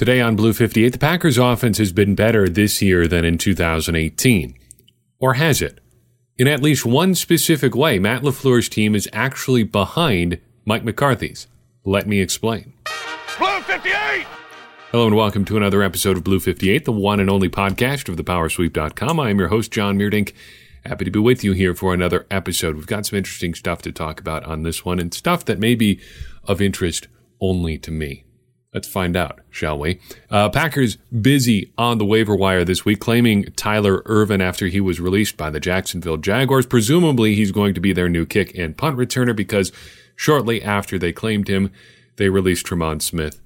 Today on Blue 58, the Packers offense has been better this year than in 2018. Or has it? In at least one specific way, Matt LaFleur's team is actually behind Mike McCarthy's. Let me explain. Blue 58! Hello and welcome to another episode of Blue 58, the one and only podcast of thepowersweep.com. I am your host, John Meerdink. Happy to be with you here for another episode. We've got some interesting stuff to talk about on this one and stuff that may be of interest only to me. Let's find out, shall we? Uh, Packers busy on the waiver wire this week, claiming Tyler Ervin after he was released by the Jacksonville Jaguars. Presumably, he's going to be their new kick and punt returner because shortly after they claimed him, they released Tremon Smith.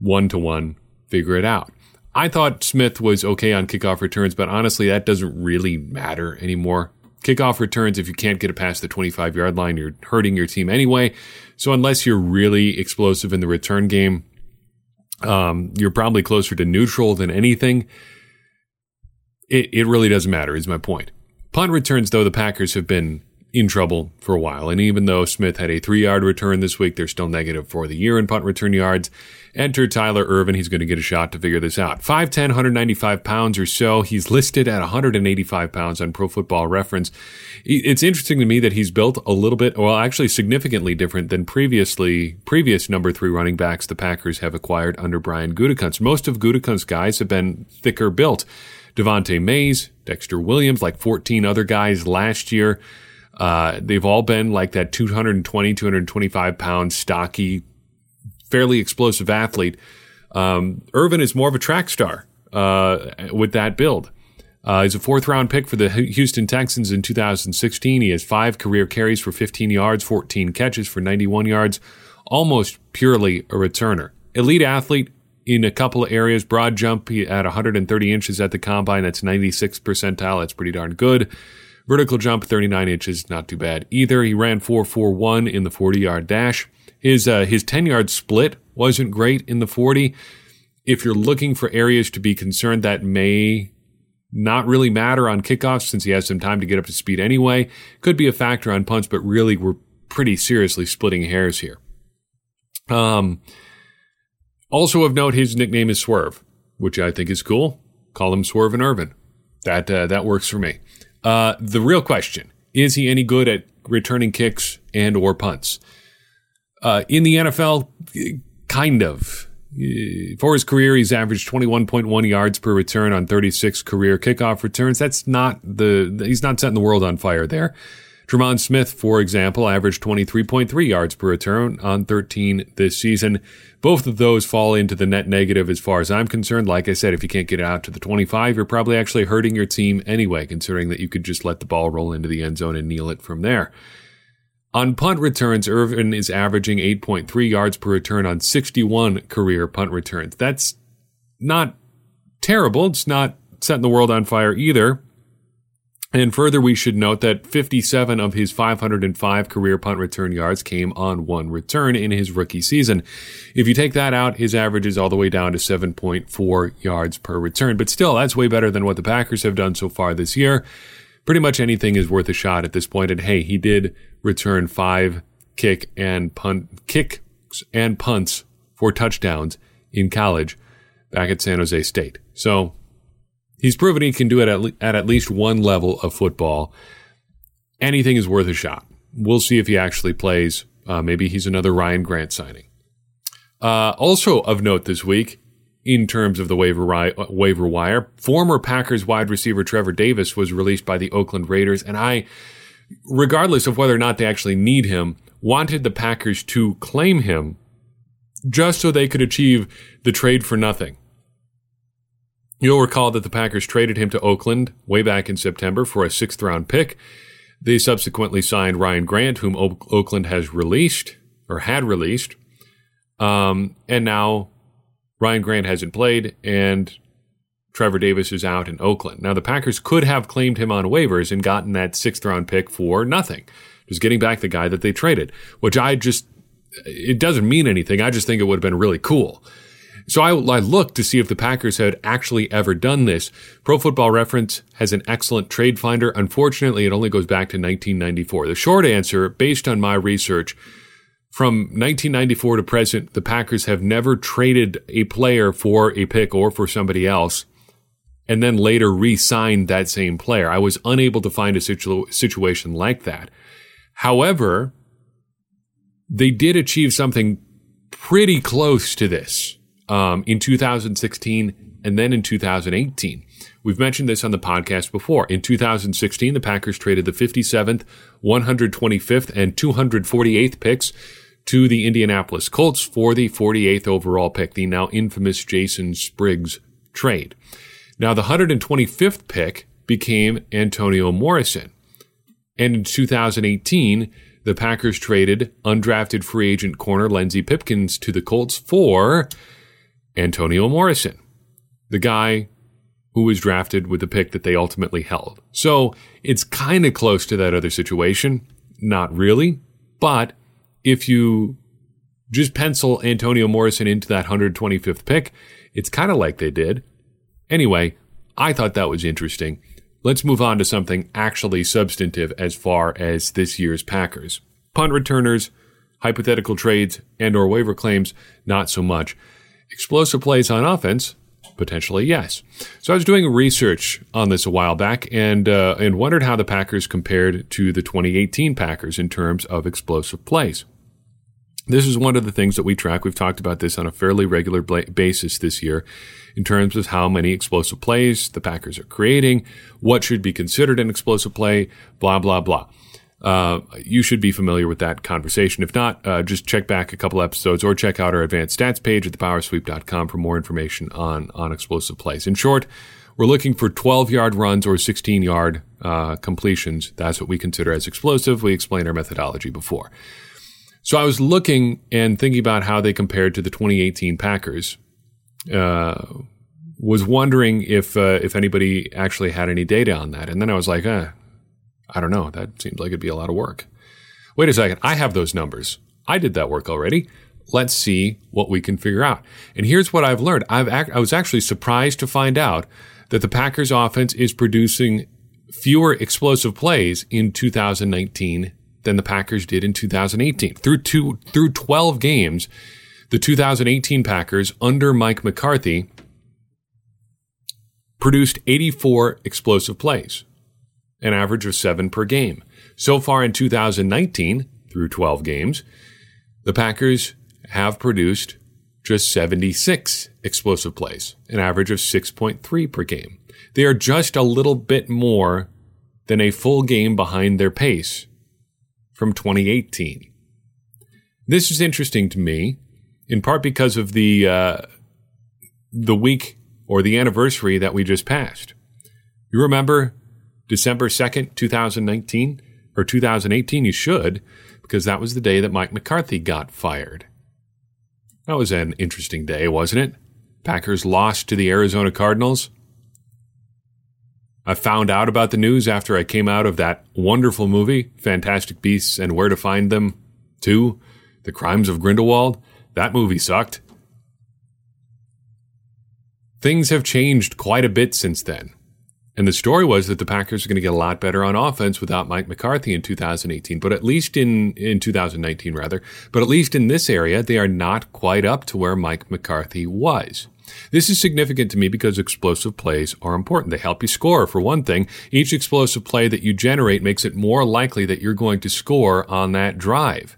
One to one, figure it out. I thought Smith was okay on kickoff returns, but honestly, that doesn't really matter anymore. Kickoff returns, if you can't get it past the 25 yard line, you're hurting your team anyway. So unless you're really explosive in the return game, um, you're probably closer to neutral than anything. It, it really doesn't matter, is my point. Punt returns, though, the Packers have been in trouble for a while. And even though Smith had a three yard return this week, they're still negative for the year in punt return yards. Enter Tyler Ervin. He's going to get a shot to figure this out. 5'10, 195 pounds or so. He's listed at 185 pounds on Pro Football Reference. It's interesting to me that he's built a little bit, well, actually significantly different than previously, previous number three running backs the Packers have acquired under Brian Gutekunst. Most of Gutekunst's guys have been thicker built. Devante Mays, Dexter Williams, like 14 other guys last year. Uh, they've all been like that 220, 225 pound stocky, fairly explosive athlete. Um, Ervin is more of a track star uh, with that build. Uh, he's a fourth round pick for the Houston Texans in 2016. He has five career carries for 15 yards, 14 catches for 91 yards, almost purely a returner. Elite athlete in a couple of areas. Broad jump at 130 inches at the combine. That's 96 percentile. That's pretty darn good. Vertical jump, 39 inches, not too bad either. He ran 4.41 in the 40 yard dash. His, uh, his 10 yard split wasn't great in the 40. If you're looking for areas to be concerned, that may not really matter on kickoffs since he has some time to get up to speed anyway. Could be a factor on punts, but really we're pretty seriously splitting hairs here. Um, also of note, his nickname is Swerve, which I think is cool. Call him Swerve and Ervin. That, uh, that works for me. Uh, the real question is he any good at returning kicks and or punts? Uh, in the NFL, kind of. For his career, he's averaged 21.1 yards per return on 36 career kickoff returns. That's not the, he's not setting the world on fire there. Tremon Smith, for example, averaged 23.3 yards per return on 13 this season. Both of those fall into the net negative as far as I'm concerned. Like I said, if you can't get it out to the 25, you're probably actually hurting your team anyway, considering that you could just let the ball roll into the end zone and kneel it from there. On punt returns, Ervin is averaging 8.3 yards per return on 61 career punt returns. That's not terrible. It's not setting the world on fire either. And further, we should note that 57 of his 505 career punt return yards came on one return in his rookie season. If you take that out, his average is all the way down to 7.4 yards per return. But still, that's way better than what the Packers have done so far this year. Pretty much anything is worth a shot at this point. And hey, he did return five kick and punt, kicks and punts for touchdowns in college back at San Jose State. So He's proven he can do it at, le- at at least one level of football. Anything is worth a shot. We'll see if he actually plays. Uh, maybe he's another Ryan Grant signing. Uh, also of note this week, in terms of the waiver, ri- waiver wire, former Packers wide receiver Trevor Davis was released by the Oakland Raiders, and I, regardless of whether or not they actually need him, wanted the Packers to claim him just so they could achieve the trade for nothing. You'll recall that the Packers traded him to Oakland way back in September for a sixth round pick. They subsequently signed Ryan Grant, whom o- Oakland has released or had released. Um, and now Ryan Grant hasn't played and Trevor Davis is out in Oakland. Now the Packers could have claimed him on waivers and gotten that sixth round pick for nothing. Just getting back the guy that they traded, which I just, it doesn't mean anything. I just think it would have been really cool. So I, I, looked to see if the Packers had actually ever done this. Pro Football Reference has an excellent trade finder. Unfortunately, it only goes back to 1994. The short answer, based on my research, from 1994 to present, the Packers have never traded a player for a pick or for somebody else and then later re signed that same player. I was unable to find a situ- situation like that. However, they did achieve something pretty close to this um, in 2016 and then in 2018. We've mentioned this on the podcast before. In 2016, the Packers traded the 57th, 125th, and 248th picks to the Indianapolis Colts for the 48th overall pick, the now infamous Jason Spriggs trade. Now, the 125th pick became Antonio Morrison. And in 2018, the Packers traded undrafted free agent corner Lenzy Pipkins to the Colts for Antonio Morrison, the guy who was drafted with the pick that they ultimately held. So it's kind of close to that other situation. Not really, but if you just pencil Antonio Morrison into that 125th pick, it's kind of like they did. Anyway, I thought that was interesting. Let's move on to something actually substantive as far as this year's Packers. Punt returners, hypothetical trades, and or waiver claims, not so much. Explosive plays on offense, potentially yes. So I was doing research on this a while back and uh, and wondered how the Packers compared to the 2018 Packers in terms of explosive plays. This is one of the things that we track. We've talked about this on a fairly regular basis this year in terms of how many explosive plays the Packers are creating, what should be considered an explosive play, blah, blah, blah. Uh, you should be familiar with that conversation. If not, uh, just check back a couple episodes or check out our advanced stats page at thepowersweep.com for more information on, on explosive plays. In short, we're looking for 12 yard runs or 16 yard uh, completions. That's what we consider as explosive. We explained our methodology before. So I was looking and thinking about how they compared to the 2018 Packers. Uh, was wondering if uh, if anybody actually had any data on that, and then I was like, eh, I don't know. That seems like it'd be a lot of work. Wait a second, I have those numbers. I did that work already. Let's see what we can figure out. And here's what I've learned. I've I was actually surprised to find out that the Packers offense is producing fewer explosive plays in 2019 than the Packers did in 2018. Through two, through 12 games, the 2018 Packers under Mike McCarthy produced 84 explosive plays, an average of seven per game. So far in 2019, through 12 games, the Packers have produced just 76 explosive plays, an average of 6.3 per game. They are just a little bit more than a full game behind their pace from 2018. This is interesting to me, in part because of the uh, the week or the anniversary that we just passed. You remember December 2nd, 2019 or 2018? You should, because that was the day that Mike McCarthy got fired. That was an interesting day, wasn't it? Packers lost to the Arizona Cardinals. I found out about the news after I came out of that wonderful movie, Fantastic Beasts and Where to Find Them 2, The Crimes of Grindelwald. That movie sucked. Things have changed quite a bit since then. And the story was that the Packers are going to get a lot better on offense without Mike McCarthy in 2018, but at least in, in 2019 rather, but at least in this area, they are not quite up to where Mike McCarthy was. This is significant to me because explosive plays are important. They help you score, for one thing. Each explosive play that you generate makes it more likely that you're going to score on that drive.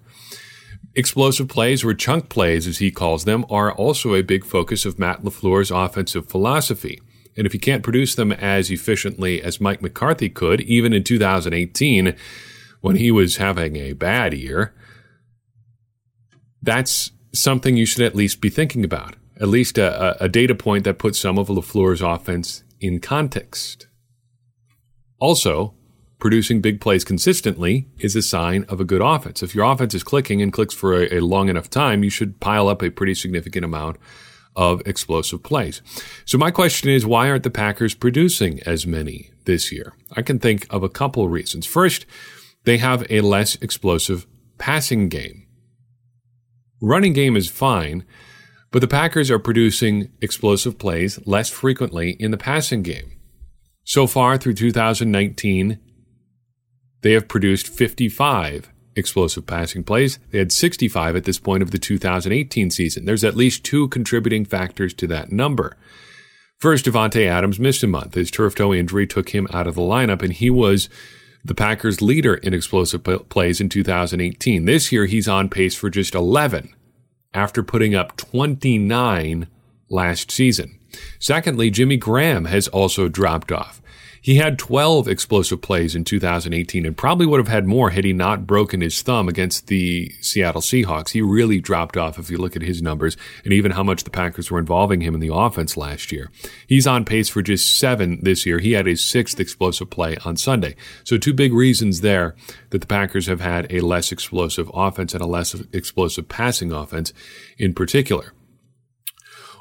Explosive plays, or chunk plays as he calls them, are also a big focus of Matt LaFleur's offensive philosophy. And if you can't produce them as efficiently as Mike McCarthy could, even in 2018, when he was having a bad year, that's something you should at least be thinking about at least a, a data point that puts some of LaFleur's offense in context. Also, producing big plays consistently is a sign of a good offense. If your offense is clicking and clicks for a, a, long enough time, you should pile up a pretty significant amount of explosive plays. So my question is, why aren't the Packers producing as many this year? I can think of a couple of reasons. First, they have a less explosive passing game. Running game is fine, but the Packers are producing explosive plays less frequently in the passing game. So far through 2019, they have produced 55 explosive passing plays. They had 65 at this point of the 2018 season. There's at least two contributing factors to that number. First, Davante Adams missed a month. His turf toe injury took him out of the lineup, and he was the Packers' leader in explosive plays in 2018. This year, he's on pace for just 11 after putting up 29 last season. Secondly, Jimmy Graham has also dropped off. He had 12 explosive plays in 2018 and probably would have had more had he not broken his thumb against the Seattle Seahawks. He really dropped off if you look at his numbers and even how much the Packers were involving him in the offense last year. He's on pace for just seven this year. He had his sixth explosive play on Sunday. So two big reasons there that the Packers have had a less explosive offense and a less explosive passing offense in particular.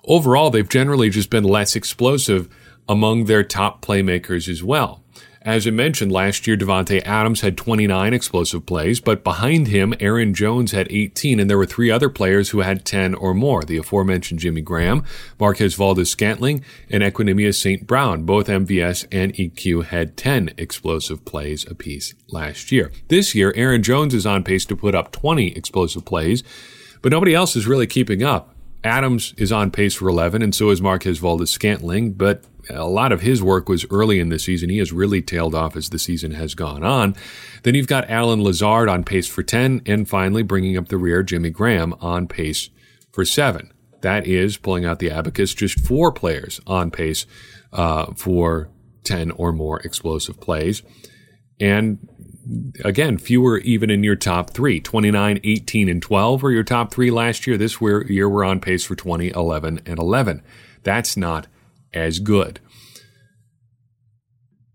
Overall, they've generally just been less explosive among their top playmakers as well. As I mentioned, last year Davante Adams had 29 explosive plays, but behind him, Aaron Jones had 18, and there were three other players who had 10 or more. The aforementioned Jimmy Graham, Marquez Valdes Scantling, and Equanimeous St. Brown. Both MVS and EQ had 10 explosive plays apiece last year. This year, Aaron Jones is on pace to put up 20 explosive plays, but nobody else is really keeping up. Adams is on pace for 11, and so is Marquez Valdes Scantling, but a lot of his work was early in the season. He has really tailed off as the season has gone on. Then you've got Allen Lazard on pace for 10, and finally bringing up the rear, Jimmy Graham on pace for 7. That is, pulling out the abacus, just four players on pace uh, for 10 or more explosive plays. And again, fewer even in your top three. 29, 18, and 12 were your top three last year. This year we're on pace for 20, 11, and 11. That's not as good.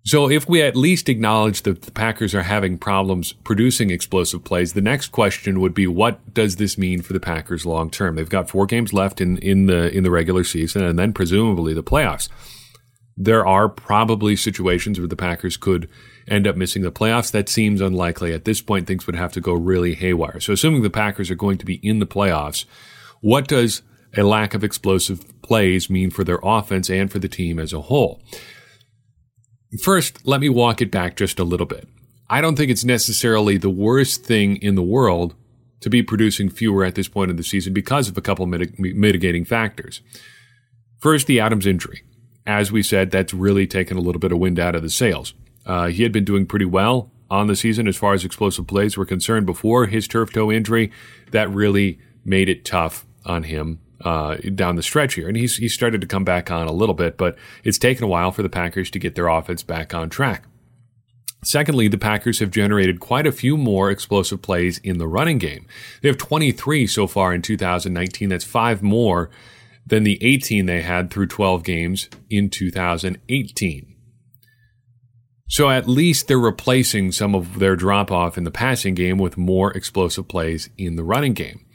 So, if we at least acknowledge that the Packers are having problems producing explosive plays, the next question would be what does this mean for the Packers long term? They've got four games left in, in the in the regular season and then presumably the playoffs. There are probably situations where the Packers could end up missing the playoffs. That seems unlikely. At this point, things would have to go really haywire. So, assuming the Packers are going to be in the playoffs, what does a lack of explosive plays mean for their offense and for the team as a whole. First, let me walk it back just a little bit. I don't think it's necessarily the worst thing in the world to be producing fewer at this point in the season because of a couple mitig- mitigating factors. First, the Adams injury. As we said, that's really taken a little bit of wind out of the sails. Uh, he had been doing pretty well on the season as far as explosive plays were concerned before his turf toe injury. That really made it tough on him uh, down the stretch here. And he's, he started to come back on a little bit, but it's taken a while for the Packers to get their offense back on track. Secondly, the Packers have generated quite a few more explosive plays in the running game. They have 23 so far in 2019. That's five more than the 18 they had through 12 games in 2018. So at least they're replacing some of their drop off in the passing game with more explosive plays in the running game.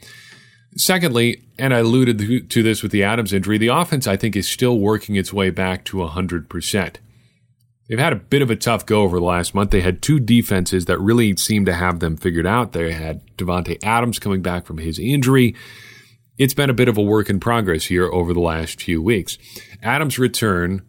Secondly, and I alluded to this with the Adams injury, the offense, I think, is still working its way back to 100%. They've had a bit of a tough go over the last month. They had two defenses that really seemed to have them figured out. They had Davante Adams coming back from his injury. It's been a bit of a work in progress here over the last few weeks. Adams' return,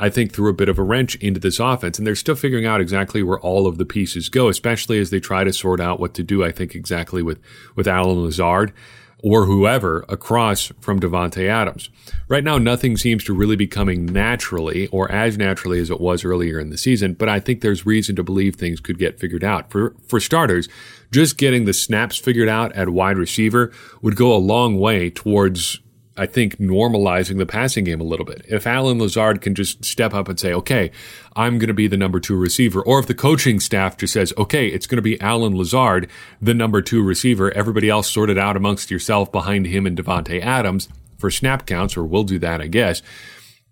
I think, threw a bit of a wrench into this offense, and they're still figuring out exactly where all of the pieces go, especially as they try to sort out what to do, I think, exactly with, with Allen Lazard or whoever across from Davante Adams. Right now, nothing seems to really be coming naturally or as naturally as it was earlier in the season, but I think there's reason to believe things could get figured out. For, for starters, just getting the snaps figured out at wide receiver would go a long way towards I think, normalizing the passing game a little bit. If Allen Lazard can just step up and say, okay, I'm going to be the number two receiver, or if the coaching staff just says, okay, it's going to be Allen Lazard, the number two receiver, everybody else sorted out amongst yourself behind him and Davante Adams for snap counts, or we'll do that, I guess.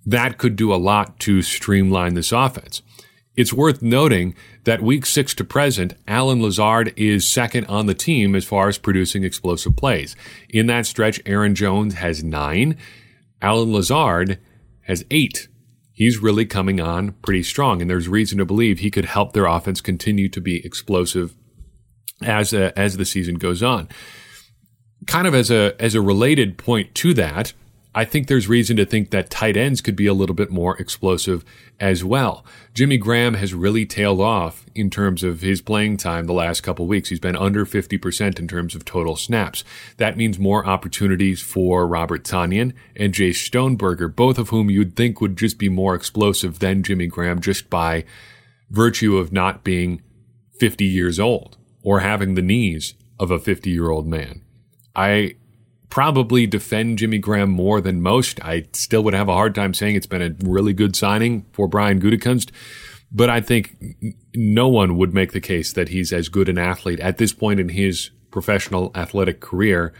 That could do a lot to streamline this offense. It's worth noting that week six to present, Allen Lazard is second on the team as far as producing explosive plays. In that stretch, Aaron Jones has nine. Allen Lazard has eight. He's really coming on pretty strong, and there's reason to believe he could help their offense continue to be explosive as uh, as the season goes on. Kind of as a as a related point to that, I think there's reason to think that tight ends could be a little bit more explosive as well. Jimmy Graham has really tailed off in terms of his playing time the last couple weeks. He's been under 50% in terms of total snaps. That means more opportunities for Robert Tonyan and Jace Sternberger, both of whom you'd think would just be more explosive than Jimmy Graham just by virtue of not being 50 years old or having the knees of a 50 year old man. I probably defend Jimmy Graham more than most. I still would have a hard time saying it's been a really good signing for Brian Gutekunst, but I think no one would make the case that he's as good an athlete at this point in his professional athletic career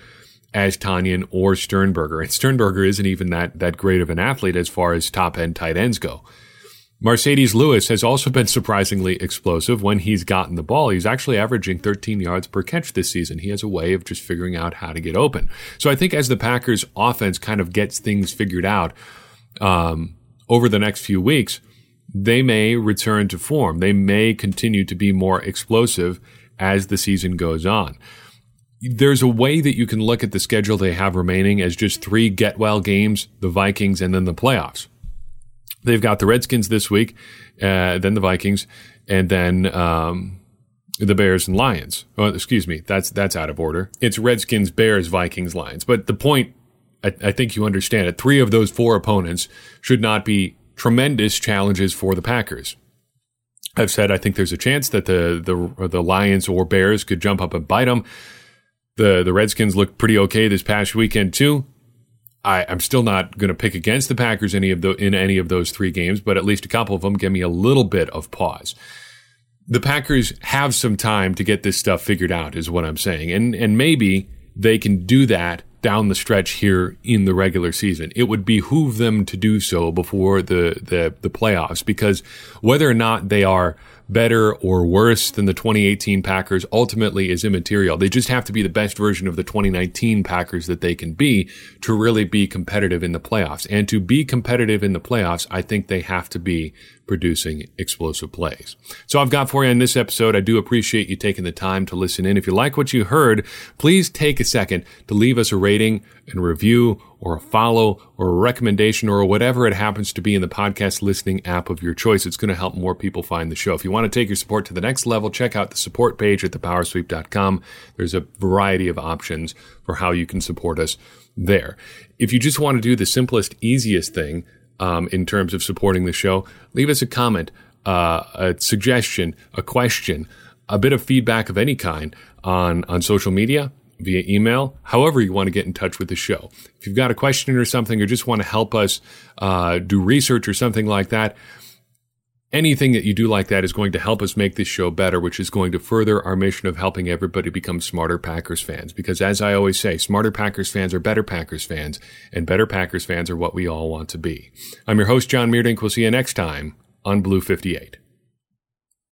as Tonyan or Sternberger. And Sternberger isn't even that that great of an athlete as far as top end tight ends go. Marcedes Lewis has also been surprisingly explosive when he's gotten the ball. He's actually averaging 13 yards per catch this season. He has a way of just figuring out how to get open. So I think as the Packers offense kind of gets things figured out um, over the next few weeks, they may return to form. They may continue to be more explosive as the season goes on. There's a way that you can look at the schedule they have remaining as just three get well games, the Vikings, and then the playoffs. They've got the Redskins this week, uh, then the Vikings, and then um, the Bears and Lions. Oh, excuse me, that's that's out of order. It's Redskins, Bears, Vikings, Lions. But the point, I, I think you understand it. Three of those four opponents should not be tremendous challenges for the Packers. I've said I think there's a chance that the the the Lions or Bears could jump up and bite them. The the Redskins looked pretty okay this past weekend too. I, am still not going to pick against the Packers any of the, in any of those three games, but at least a couple of them give me a little bit of pause. The Packers have some time to get this stuff figured out, is what I'm saying, and and maybe they can do that down the stretch here in the regular season. It would behoove them to do so before the the, the playoffs, because whether or not they are better or worse than the 2018 Packers ultimately is immaterial. They just have to be the best version of the 2019 Packers that they can be to really be competitive in the playoffs. And to be competitive in the playoffs, I think they have to be producing explosive plays. So I've got for you in this episode. I do appreciate you taking the time to listen in. If you like what you heard, please take a second to leave us a rating and review or a follow or a recommendation or whatever it happens to be in the podcast listening app of your choice. It's going to help more people find the show. If you want to take your support to the next level, check out the support page at thepowersweep.com. There's a variety of options for how you can support us there. If you just want to do the simplest, easiest thing, um, in terms of supporting the show, leave us a comment, uh, a suggestion, a question, a bit of feedback of any kind on, on social media, via email, however you want to get in touch with the show. If you've got a question or something, or just want to help us uh, do research or something like that, anything that you do like that is going to help us make this show better, which is going to further our mission of helping everybody become smarter Packers fans. Because as I always say, smarter Packers fans are better Packers fans, and better Packers fans are what we all want to be. I'm your host, John Meerdink. We'll see you next time on Blue 58.